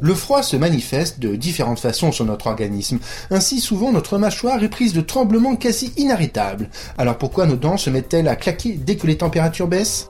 Le froid se manifeste de différentes façons sur notre organisme. Ainsi, souvent, notre mâchoire est prise de tremblements quasi inarrêtables. Alors pourquoi nos dents se mettent-elles à claquer dès que les températures baissent?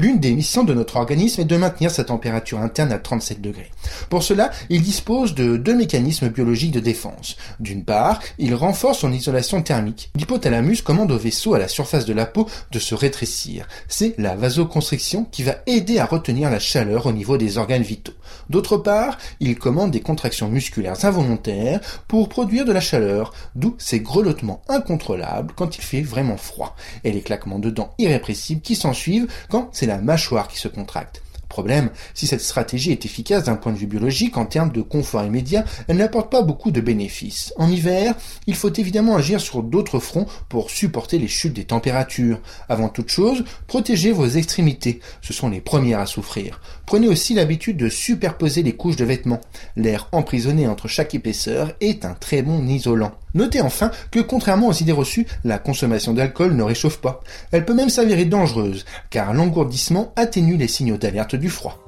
L'une des missions de notre organisme est de maintenir sa température interne à 37 degrés. Pour cela, il dispose de deux mécanismes biologiques de défense. D'une part, il renforce son isolation thermique. L'hypothalamus commande au vaisseau à la surface de la peau de se rétrécir. C'est la vasoconstriction qui va aider à retenir la chaleur au niveau des organes vitaux. D'autre part, il commande des contractions musculaires involontaires pour produire de la chaleur, d'où ces grelottements incontrôlables quand il fait vraiment froid, et les claquements de dents irrépressibles qui s'ensuivent quand c'est la mâchoire qui se contracte. Problème, si cette stratégie est efficace d'un point de vue biologique en termes de confort immédiat, elle n'apporte pas beaucoup de bénéfices. En hiver, il faut évidemment agir sur d'autres fronts pour supporter les chutes des températures. Avant toute chose, protégez vos extrémités. Ce sont les premières à souffrir. Prenez aussi l'habitude de superposer les couches de vêtements. L'air emprisonné entre chaque épaisseur est un très bon isolant. Notez enfin que contrairement aux idées reçues, la consommation d'alcool ne réchauffe pas. Elle peut même s'avérer dangereuse, car l'engourdissement atténue les signaux d'alerte du froid.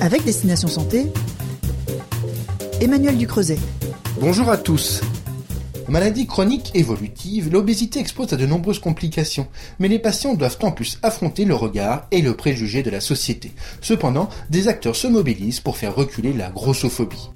Avec Destination Santé, Emmanuel Ducreuset. Bonjour à tous. Maladie chronique évolutive, l'obésité expose à de nombreuses complications, mais les patients doivent en plus affronter le regard et le préjugé de la société. Cependant, des acteurs se mobilisent pour faire reculer la grossophobie.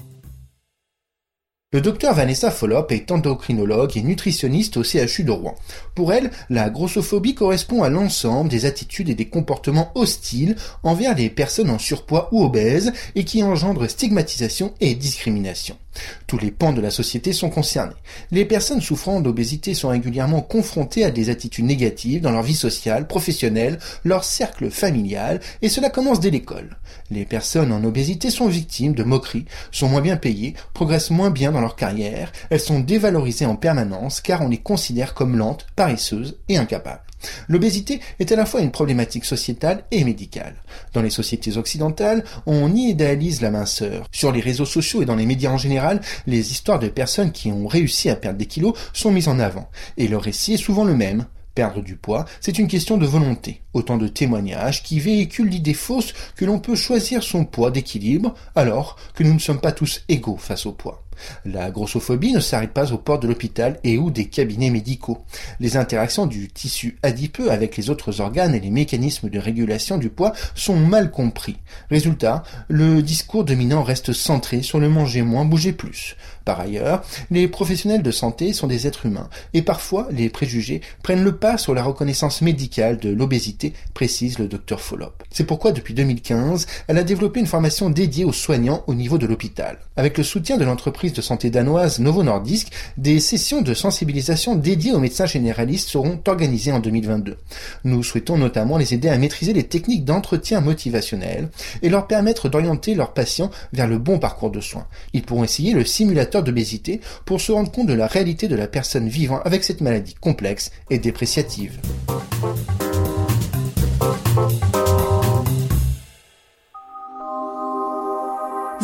Le docteur Vanessa Follop est endocrinologue et nutritionniste au CHU de Rouen. Pour elle, la grossophobie correspond à l'ensemble des attitudes et des comportements hostiles envers les personnes en surpoids ou obèses et qui engendrent stigmatisation et discrimination. Tous les pans de la société sont concernés. Les personnes souffrant d'obésité sont régulièrement confrontées à des attitudes négatives dans leur vie sociale, professionnelle, leur cercle familial, et cela commence dès l'école. Les personnes en obésité sont victimes de moqueries, sont moins bien payées, progressent moins bien dans leur carrière, elles sont dévalorisées en permanence car on les considère comme lentes, paresseuses et incapables. L'obésité est à la fois une problématique sociétale et médicale. Dans les sociétés occidentales, on idéalise la minceur. Sur les réseaux sociaux et dans les médias en général, les histoires de personnes qui ont réussi à perdre des kilos sont mises en avant. Et le récit est souvent le même. Perdre du poids, c'est une question de volonté. Autant de témoignages qui véhiculent l'idée fausse que l'on peut choisir son poids d'équilibre alors que nous ne sommes pas tous égaux face au poids. La grossophobie ne s'arrête pas aux portes de l'hôpital et ou des cabinets médicaux. Les interactions du tissu adipeux avec les autres organes et les mécanismes de régulation du poids sont mal compris. Résultat, le discours dominant reste centré sur le manger moins, bouger plus. Par ailleurs, les professionnels de santé sont des êtres humains et parfois les préjugés prennent le pas sur la reconnaissance médicale de l'obésité, précise le docteur Follop. C'est pourquoi depuis 2015, elle a développé une formation dédiée aux soignants au niveau de l'hôpital. Avec le soutien de l'entreprise de santé danoise Novo Nordisk, des sessions de sensibilisation dédiées aux médecins généralistes seront organisées en 2022. Nous souhaitons notamment les aider à maîtriser les techniques d'entretien motivationnel et leur permettre d'orienter leurs patients vers le bon parcours de soins. Ils pourront essayer le simulateur d'obésité pour se rendre compte de la réalité de la personne vivant avec cette maladie complexe et dépréciative.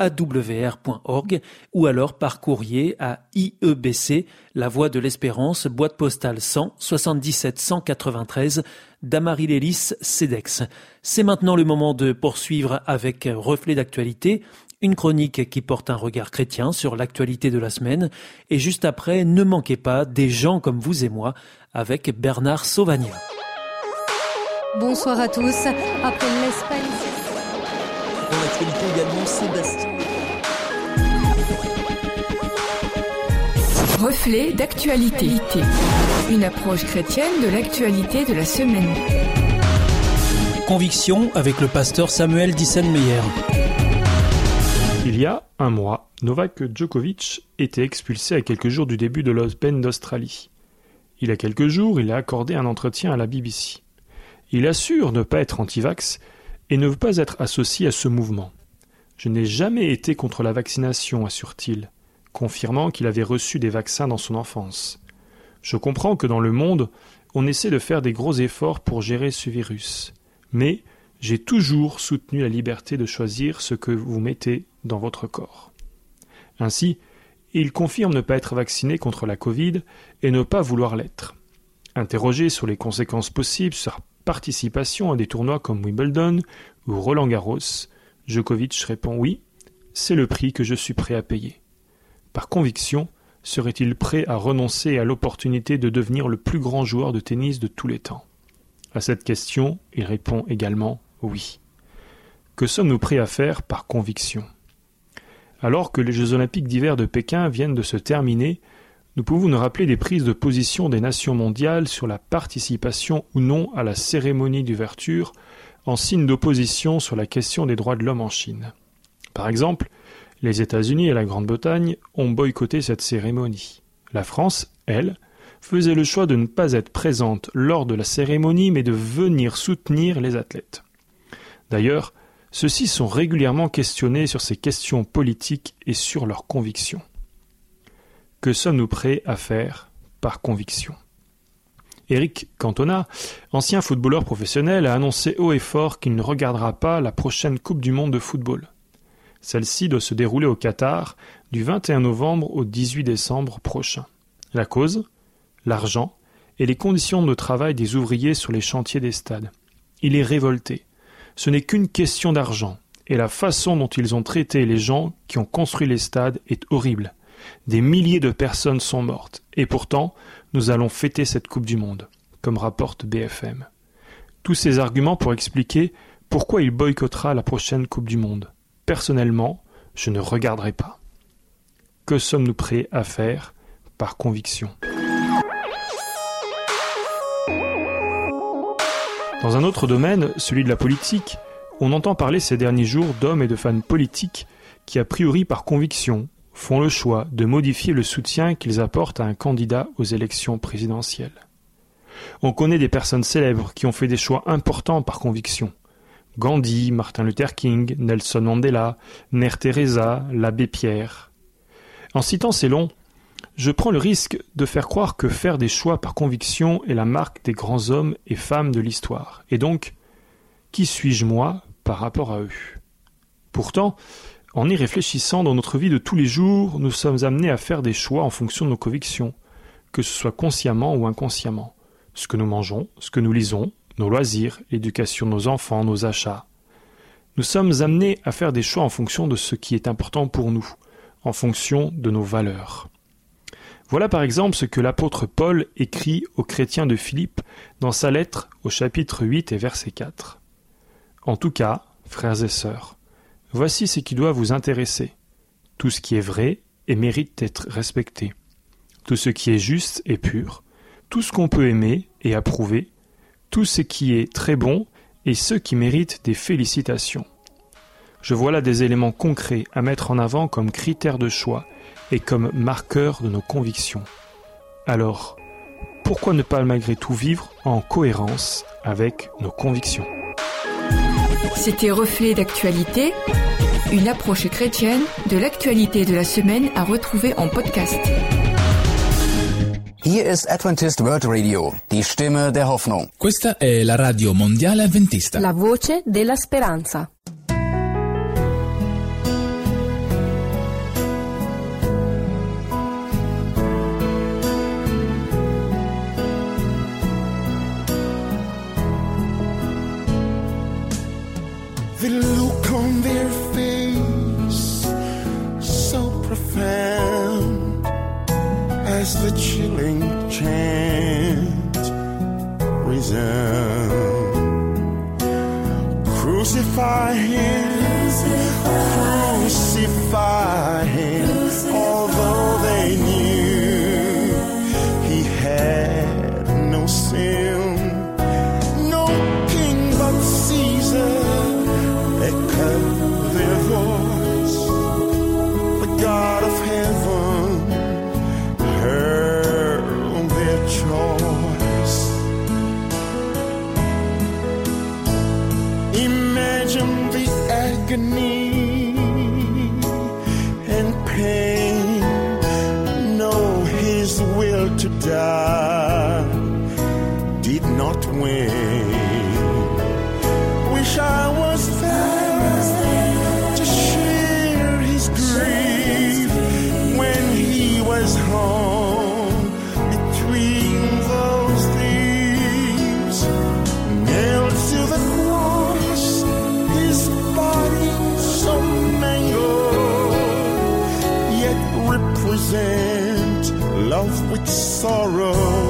awr.org ou alors par courrier à IEBC, La Voie de l'Espérance, boîte postale 100 77 193 d'Amarie-Lélis CEDEX. C'est maintenant le moment de poursuivre avec Reflet d'actualité, une chronique qui porte un regard chrétien sur l'actualité de la semaine et juste après, ne manquez pas des gens comme vous et moi avec Bernard Sauvagna. Bonsoir à tous. Après l'Espagne, l'actualité également, Sébastien. Reflet d'actualité. Une approche chrétienne de l'actualité de la semaine. Conviction avec le pasteur Samuel Dissenmeyer. Il y a un mois, Novak Djokovic était expulsé à quelques jours du début de l'Open d'Australie. Il y a quelques jours, il a accordé un entretien à la BBC. Il assure ne pas être anti-vax et ne veut pas être associé à ce mouvement. Je n'ai jamais été contre la vaccination, assure-t-il, confirmant qu'il avait reçu des vaccins dans son enfance. Je comprends que dans le monde, on essaie de faire des gros efforts pour gérer ce virus. Mais j'ai toujours soutenu la liberté de choisir ce que vous mettez dans votre corps. Ainsi, il confirme ne pas être vacciné contre la Covid et ne pas vouloir l'être. Interrogé sur les conséquences possibles participation à des tournois comme Wimbledon ou Roland Garros, Djokovic répond oui, c'est le prix que je suis prêt à payer. Par conviction, serait-il prêt à renoncer à l'opportunité de devenir le plus grand joueur de tennis de tous les temps? À cette question, il répond également oui. Que sommes-nous prêts à faire par conviction? Alors que les Jeux olympiques d'hiver de Pékin viennent de se terminer, nous pouvons nous rappeler des prises de position des nations mondiales sur la participation ou non à la cérémonie d'ouverture en signe d'opposition sur la question des droits de l'homme en Chine. Par exemple, les États-Unis et la Grande-Bretagne ont boycotté cette cérémonie. La France, elle, faisait le choix de ne pas être présente lors de la cérémonie mais de venir soutenir les athlètes. D'ailleurs, ceux-ci sont régulièrement questionnés sur ces questions politiques et sur leurs convictions. Que sommes-nous prêts à faire par conviction? Eric Cantona, ancien footballeur professionnel, a annoncé haut et fort qu'il ne regardera pas la prochaine Coupe du Monde de football. Celle-ci doit se dérouler au Qatar du 21 novembre au 18 décembre prochain. La cause? L'argent et les conditions de travail des ouvriers sur les chantiers des stades. Il est révolté. Ce n'est qu'une question d'argent, et la façon dont ils ont traité les gens qui ont construit les stades est horrible. Des milliers de personnes sont mortes, et pourtant, nous allons fêter cette Coupe du Monde, comme rapporte BFM. Tous ces arguments pour expliquer pourquoi il boycottera la prochaine Coupe du Monde. Personnellement, je ne regarderai pas. Que sommes-nous prêts à faire par conviction? Dans un autre domaine, celui de la politique, on entend parler ces derniers jours d'hommes et de femmes politiques qui, a priori par conviction, font le choix de modifier le soutien qu'ils apportent à un candidat aux élections présidentielles. On connaît des personnes célèbres qui ont fait des choix importants par conviction. Gandhi, Martin Luther King, Nelson Mandela, Mère Teresa, l'abbé Pierre. En citant ces noms, je prends le risque de faire croire que faire des choix par conviction est la marque des grands hommes et femmes de l'histoire. Et donc, qui suis-je moi par rapport à eux? Pourtant, en y réfléchissant dans notre vie de tous les jours, nous sommes amenés à faire des choix en fonction de nos convictions, que ce soit consciemment ou inconsciemment. Ce que nous mangeons, ce que nous lisons, nos loisirs, l'éducation de nos enfants, nos achats. Nous sommes amenés à faire des choix en fonction de ce qui est important pour nous, en fonction de nos valeurs. Voilà par exemple ce que l'apôtre Paul écrit aux chrétiens de Philippe dans sa lettre au chapitre 8 et verset 4. En tout cas, frères et sœurs, Voici ce qui doit vous intéresser. Tout ce qui est vrai et mérite d'être respecté. Tout ce qui est juste et pur. Tout ce qu'on peut aimer et approuver. Tout ce qui est très bon et ce qui mérite des félicitations. Je vois là des éléments concrets à mettre en avant comme critères de choix et comme marqueurs de nos convictions. Alors, pourquoi ne pas malgré tout vivre en cohérence avec nos convictions? C'était Reflet d'actualité, une approche chrétienne de l'actualité de la semaine à retrouver en podcast. Hier ist Adventist World Radio, die Stimme der Hoffnung. Questa è la radio mondiale adventista. La voce della speranza. Look on their face, so profound as the chilling chant resound. Crucify him, crucify. Him, although did not win wish I was there to share his grief when he was home between those thieves. Nailed to the cross, his body so mangled, yet represent love with sorrow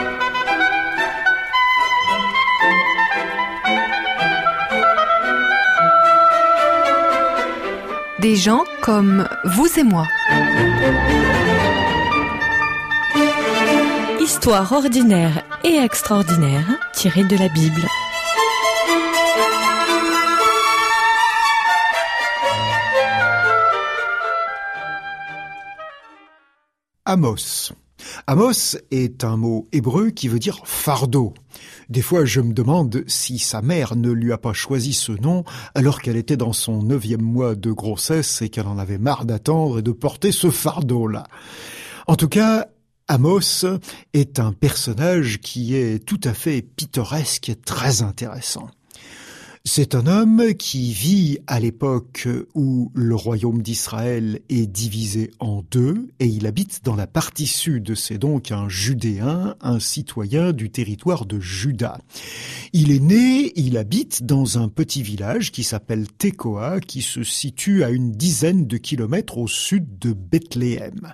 Des gens comme vous et moi. Histoire ordinaire et extraordinaire tirée de la Bible. Amos. Amos est un mot hébreu qui veut dire fardeau. Des fois, je me demande si sa mère ne lui a pas choisi ce nom alors qu'elle était dans son neuvième mois de grossesse et qu'elle en avait marre d'attendre et de porter ce fardeau-là. En tout cas, Amos est un personnage qui est tout à fait pittoresque et très intéressant. C'est un homme qui vit à l'époque où le royaume d'Israël est divisé en deux et il habite dans la partie sud. C'est donc un Judéen, un citoyen du territoire de Juda. Il est né, il habite dans un petit village qui s'appelle Tekoa qui se situe à une dizaine de kilomètres au sud de Bethléem.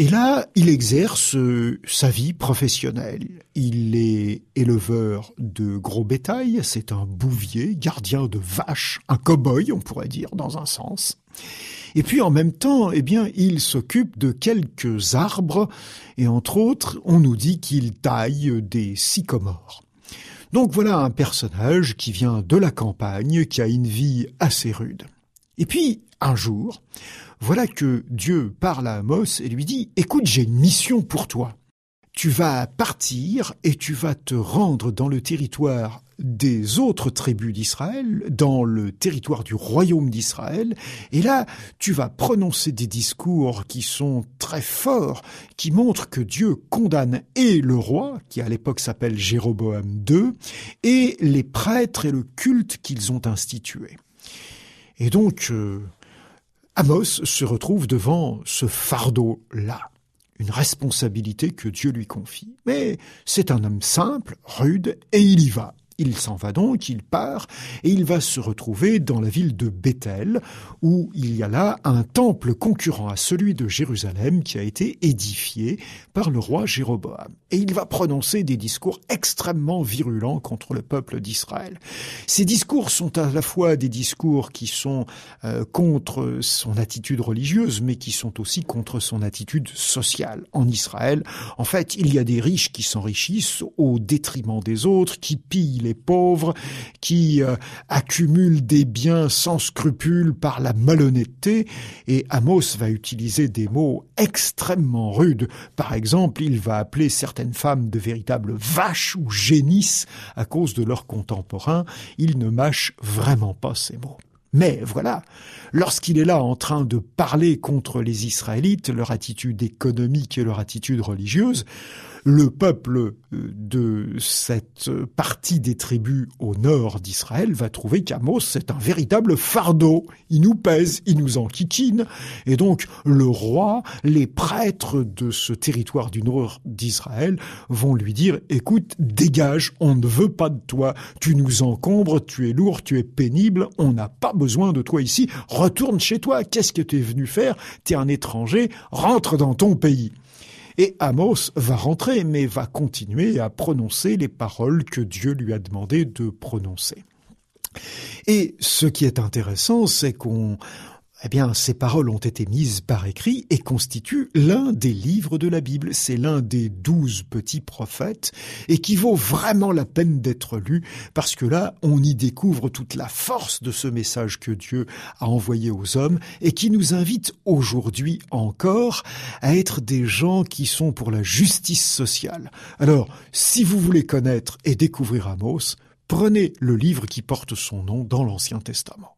Et là, il exerce euh, sa vie professionnelle. Il est éleveur de gros bétail, c'est un bouvier, gardien de vaches, un cow-boy, on pourrait dire, dans un sens. Et puis en même temps, eh bien, il s'occupe de quelques arbres, et entre autres, on nous dit qu'il taille des sycomores. Donc voilà un personnage qui vient de la campagne, qui a une vie assez rude. Et puis, un jour, voilà que Dieu parle à Amos et lui dit, écoute, j'ai une mission pour toi. tu vas partir et tu vas te rendre dans le territoire des autres tribus d'Israël, dans le territoire du royaume d'Israël, et là, tu vas prononcer des discours qui sont très forts, qui montrent que Dieu condamne et le roi, qui à l'époque s'appelle Jéroboam II, et les prêtres et le culte qu'ils ont institué. Et donc, euh, Amos se retrouve devant ce fardeau-là une responsabilité que Dieu lui confie. Mais c'est un homme simple, rude, et il y va. Il s'en va donc, il part, et il va se retrouver dans la ville de Bethel, où il y a là un temple concurrent à celui de Jérusalem qui a été édifié par le roi Jéroboam. Et il va prononcer des discours extrêmement virulents contre le peuple d'Israël. Ces discours sont à la fois des discours qui sont euh, contre son attitude religieuse, mais qui sont aussi contre son attitude sociale. En Israël, en fait, il y a des riches qui s'enrichissent au détriment des autres, qui pillent les pauvres, qui euh, accumulent des biens sans scrupules par la malhonnêteté, et Amos va utiliser des mots extrêmement rudes. Par exemple, il va appeler certaines femmes de véritables vaches ou génisses à cause de leurs contemporains. Il ne mâche vraiment pas ces mots. Mais voilà, lorsqu'il est là en train de parler contre les Israélites, leur attitude économique et leur attitude religieuse, le peuple euh, de cette partie des tribus au nord d'Israël va trouver qu'Amos c'est un véritable fardeau. Il nous pèse, il nous enquiquine. Et donc le roi, les prêtres de ce territoire du nord d'Israël vont lui dire, écoute, dégage, on ne veut pas de toi. Tu nous encombres, tu es lourd, tu es pénible, on n'a pas besoin de toi ici. Retourne chez toi. Qu'est-ce que tu es venu faire? Tu es un étranger, rentre dans ton pays. Et Amos va rentrer, mais va continuer à prononcer les paroles que Dieu lui a demandé de prononcer. Et ce qui est intéressant, c'est qu'on eh bien, ces paroles ont été mises par écrit et constituent l'un des livres de la Bible. C'est l'un des douze petits prophètes et qui vaut vraiment la peine d'être lu parce que là, on y découvre toute la force de ce message que Dieu a envoyé aux hommes et qui nous invite aujourd'hui encore à être des gens qui sont pour la justice sociale. Alors, si vous voulez connaître et découvrir Amos, prenez le livre qui porte son nom dans l'Ancien Testament.